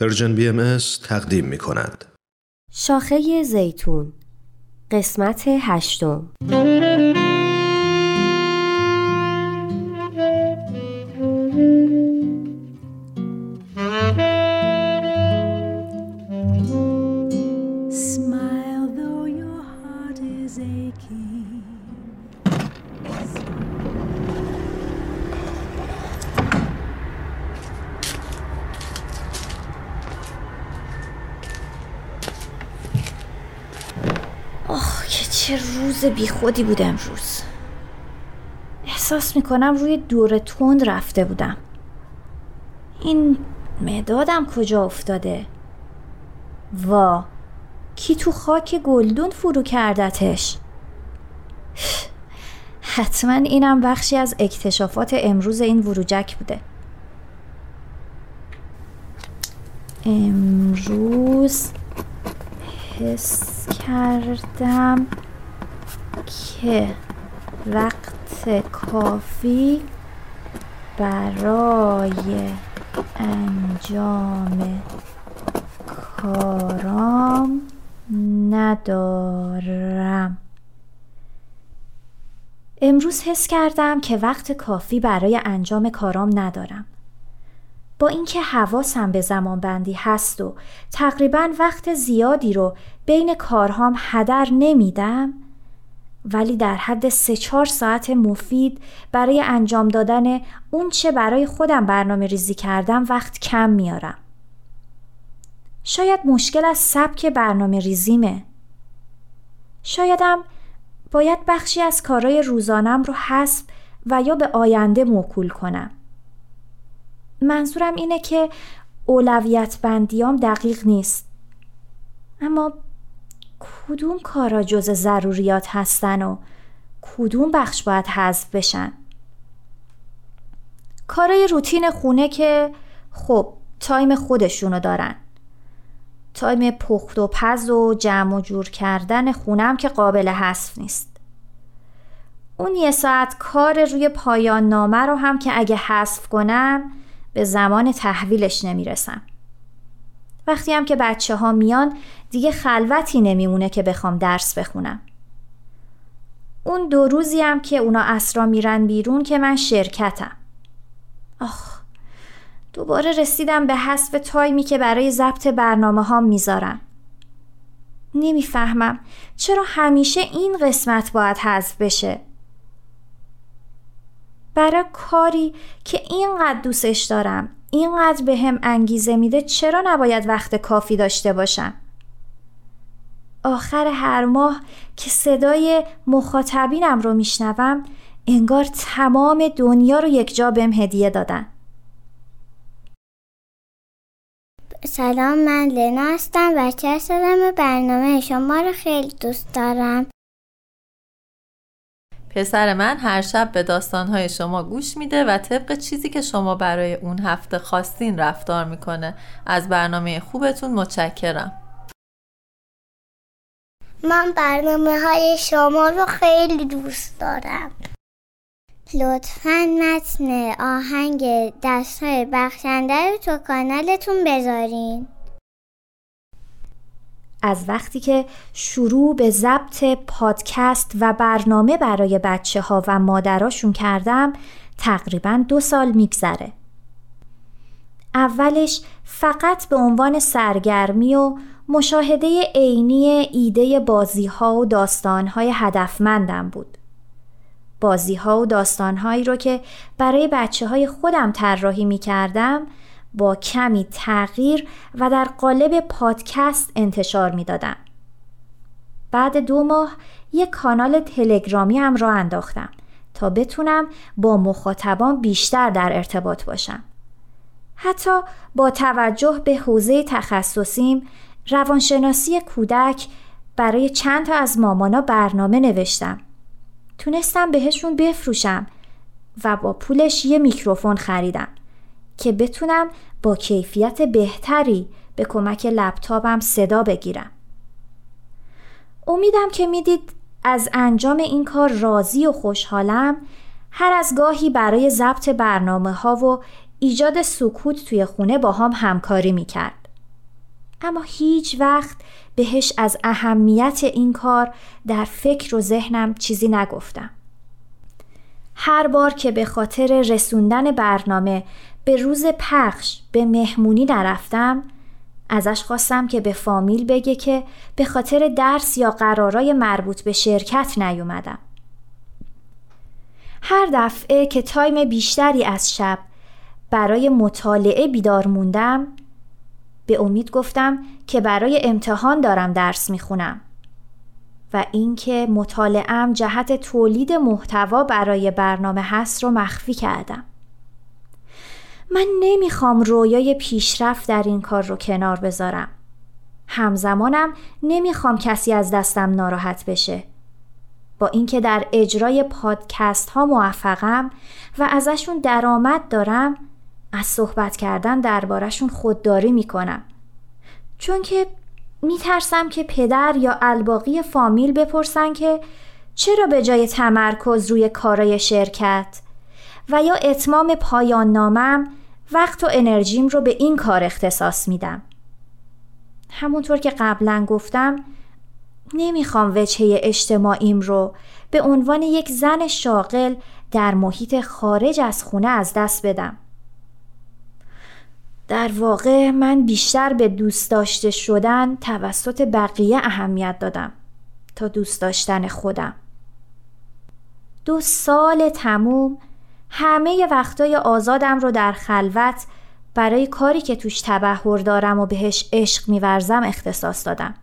پرژن بی ام تقدیم می کند. شاخه زیتون قسمت هشتم Smile though your heart is aching. آه که چه روز بیخودی بود امروز. احساس می‌کنم روی دور تند رفته بودم. این مدادم کجا افتاده؟ وا کی تو خاک گلدون فرو کردتش؟ حتما اینم بخشی از اکتشافات امروز این وروجک بوده. امروز حس کردم که وقت کافی برای انجام کارام ندارم. امروز حس کردم که وقت کافی برای انجام کارام ندارم. با اینکه حواسم به زمان بندی هست و تقریبا وقت زیادی رو بین کارهام هدر نمیدم ولی در حد سه چهار ساعت مفید برای انجام دادن اون چه برای خودم برنامه ریزی کردم وقت کم میارم. شاید مشکل از سبک برنامه ریزیمه. شایدم باید بخشی از کارهای روزانم رو حذف و یا به آینده موکول کنم. منظورم اینه که اولویت بندیام دقیق نیست. اما کدوم کارا جز ضروریات هستن و کدوم بخش باید حذف بشن؟ کارای روتین خونه که خب time خودشونو دارن. time پخت و پز و جمع و جور کردن خونم که قابل حذف نیست. اون یه ساعت کار روی پایان نامه رو هم که اگه حذف کنم به زمان تحویلش نمی‌رسم. وقتی هم که بچه ها میان دیگه خلوتی نمیمونه که بخوام درس بخونم. اون دو روزی هم که اونا اسرا میرن بیرون که من شرکتم. آخ دوباره رسیدم به حذف تایمی که برای ضبط برنامه ها می‌ذارم. نمی‌فهمم چرا همیشه این قسمت باید حذف بشه. برای کاری که اینقدر دوستش دارم اینقدر به هم انگیزه میده چرا نباید وقت کافی داشته باشم؟ آخر هر ماه که صدای مخاطبینم رو میشنوم انگار تمام دنیا رو یک جا بهم هدیه دادن. سلام من لنا هستم و چه شدم برنامه شما رو خیلی دوست دارم پسر من هر شب به داستانهای شما گوش میده و طبق چیزی که شما برای اون هفته خواستین رفتار می‌کنه. از برنامه خوبتون متشکرم. من برنامه های شما رو خیلی دوست دارم. لطفا متن آهنگ دست های بخشنده رو تو کانالتون بذارین. از وقتی که شروع به ضبط پادکست و برنامه برای بچه ها و مادراشون کردم تقریبا دو سال میگذره. اولش فقط به عنوان سرگرمی و مشاهده عینی ایده بازی ها و داستان های هدفمندم بود. بازی ها و داستان هایی رو که برای بچه های خودم طراحی می کردم با کمی تغییر و در قالب پادکست انتشار می دادم. بعد دو ماه یک کانال تلگرامی هم را انداختم تا بتونم با مخاطبان بیشتر در ارتباط باشم. حتی با توجه به حوزه تخصصیم روانشناسی کودک برای چند تا از مامانا برنامه نوشتم. تونستم بهشون بفروشم و با پولش یه میکروفون خریدم. که بتونم با کیفیت بهتری به کمک لپتاپم صدا بگیرم. امیدم که می‌دید از انجام این کار راضی و خوشحالم هر از گاهی برای ضبط برنامه ها و ایجاد سکوت توی خونه با هم همکاری می‌کرد. اما هیچ وقت بهش از اهمیت این کار در فکر و ذهنم چیزی نگفتم. هر بار که به خاطر رسوندن برنامه به روز پخش به مهمونی نرفتم ازش خواستم که به فامیل بگه که به خاطر درس یا قرارای مربوط به شرکت نیومدم. هر دفعه که تایم بیشتری از شب برای مطالعه بیدار موندم به امید گفتم که برای امتحان دارم درس می‌خونم و اینکه مطالعم جهت تولید محتوا برای برنامه هست رو مخفی کردم. من نمی‌خوام رویای پیشرفت در این کار رو کنار بذارم. همزمانم نمی‌خوام کسی از دستم ناراحت بشه. با اینکه در اجرای پادکست ها موفقم و ازشون درآمد دارم از صحبت کردن دربارشون خودداری می‌کنم. چون که میترسم که پدر یا الباقی فامیل بپرسن که چرا به جای تمرکز روی کارای شرکت و یا اتمام پایان نامم وقت و انرژیم رو به این کار اختصاص میدم. همونطور که قبلا گفتم نمی‌خوام وجهه اجتماعیم رو به عنوان یک زن شاغل در محیط خارج از خونه از دست بدم. در واقع من بیشتر به دوست داشته شدن توسط بقیه اهمیت دادم تا دوست داشتن خودم. دو سال تموم همه وقتای آزادم رو در خلوت برای کاری که توش تبهر دارم و بهش عشق میورزم اختصاص دادم.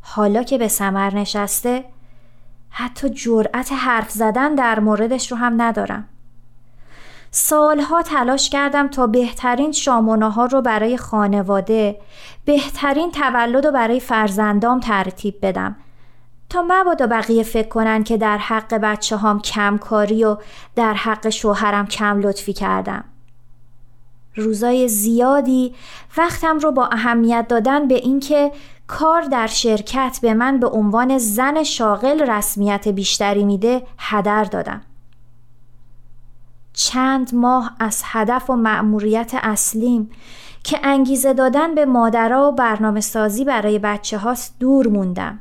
حالا که به سمر نشسته حتی جرأت حرف زدن در موردش رو هم ندارم. سالها تلاش کردم تا بهترین شامونه ها رو برای خانواده بهترین تولد رو برای فرزندام ترتیب بدم تا مبادا بقیه فکر کنن که در حق بچه هام کمکاری و در حق شوهرم کم لطفی کردم روزای زیادی وقتم رو با اهمیت دادن به اینکه کار در شرکت به من به عنوان زن شاغل رسمیت بیشتری میده هدر دادم چند ماه از هدف و مأموریت اصلیم که انگیزه دادن به مادرها و برنامه سازی برای بچه هاست دور موندم.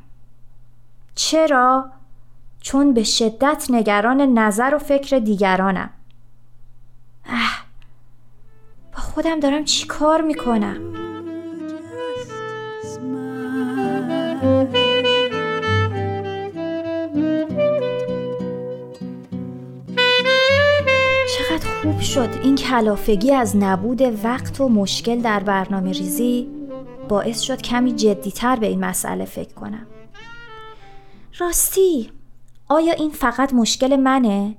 چرا؟ چون به شدت نگران نظر و فکر دیگرانم. اه با خودم دارم چی کار می‌کنم؟ چقدر خوب شد این کلافگی از نبود وقت و مشکل در برنامه ریزی باعث شد کمی جدیتر به این مسئله فکر کنم. راستی آیا این فقط مشکل منه؟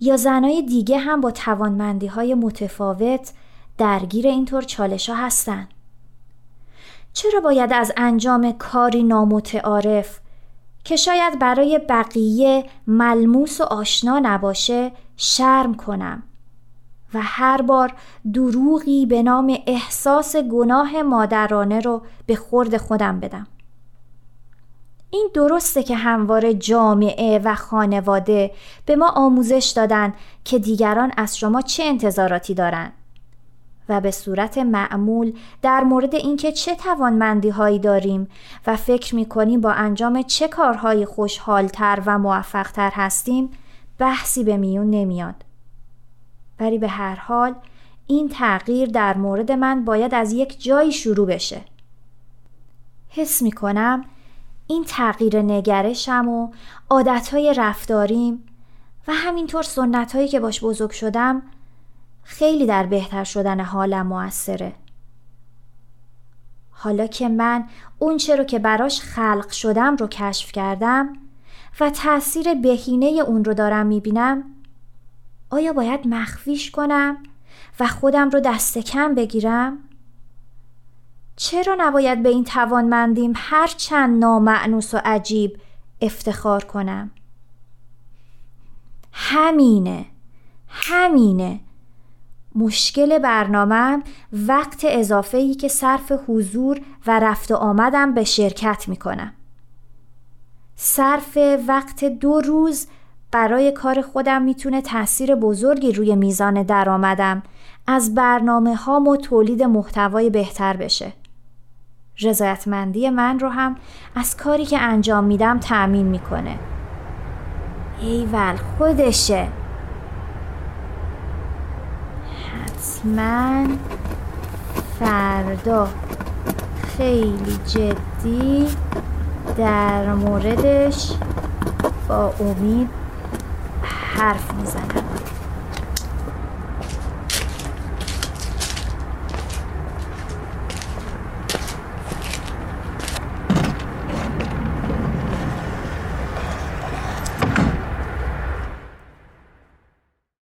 یا زنای دیگه هم با توانمندی های متفاوت درگیر اینطور چالش ها هستن؟ چرا باید از انجام کاری نامتعارف که شاید برای بقیه ملموس و آشنا نباشه شرم کنم؟ و هر بار دروغی به نام احساس گناه مادرانه رو به خورد خودم بدم. این درسته که همواره جامعه و خانواده به ما آموزش دادن که دیگران از شما چه انتظاراتی دارند و به صورت معمول در مورد اینکه چه توانمندی هایی داریم و فکر می کنیم با انجام چه کارهایی خوشحالتر و موفقتر هستیم بحثی به میون نمیاد. ولی به هر حال این تغییر در مورد من باید از یک جایی شروع بشه. حس می کنم این تغییر نگرشم و عادتهای رفتاریم و همینطور سنتهایی که باش بزرگ شدم خیلی در بهتر شدن حالم موثره. حالا که من اون رو که براش خلق شدم رو کشف کردم و تأثیر بهینه اون رو دارم می‌بینم آیا باید مخفیش کنم و خودم رو دست کم بگیرم؟ چرا نباید به این توانمندیم هر چند نامعنوس و عجیب افتخار کنم؟ همینه همینه مشکل برنامه وقت اضافه ای که صرف حضور و رفت آمدم به شرکت می کنم. صرف وقت دو روز برای کار خودم می‌تونه تاثیر بزرگی روی میزان درآمدم از برنامه هام و تولید محتوای بهتر بشه. رضایتمندی من رو هم از کاری که انجام میدم تأمین می‌کنه. ایول خودشه. حتما فردا. خیلی جدی در موردش با امید حرف می‌زنم.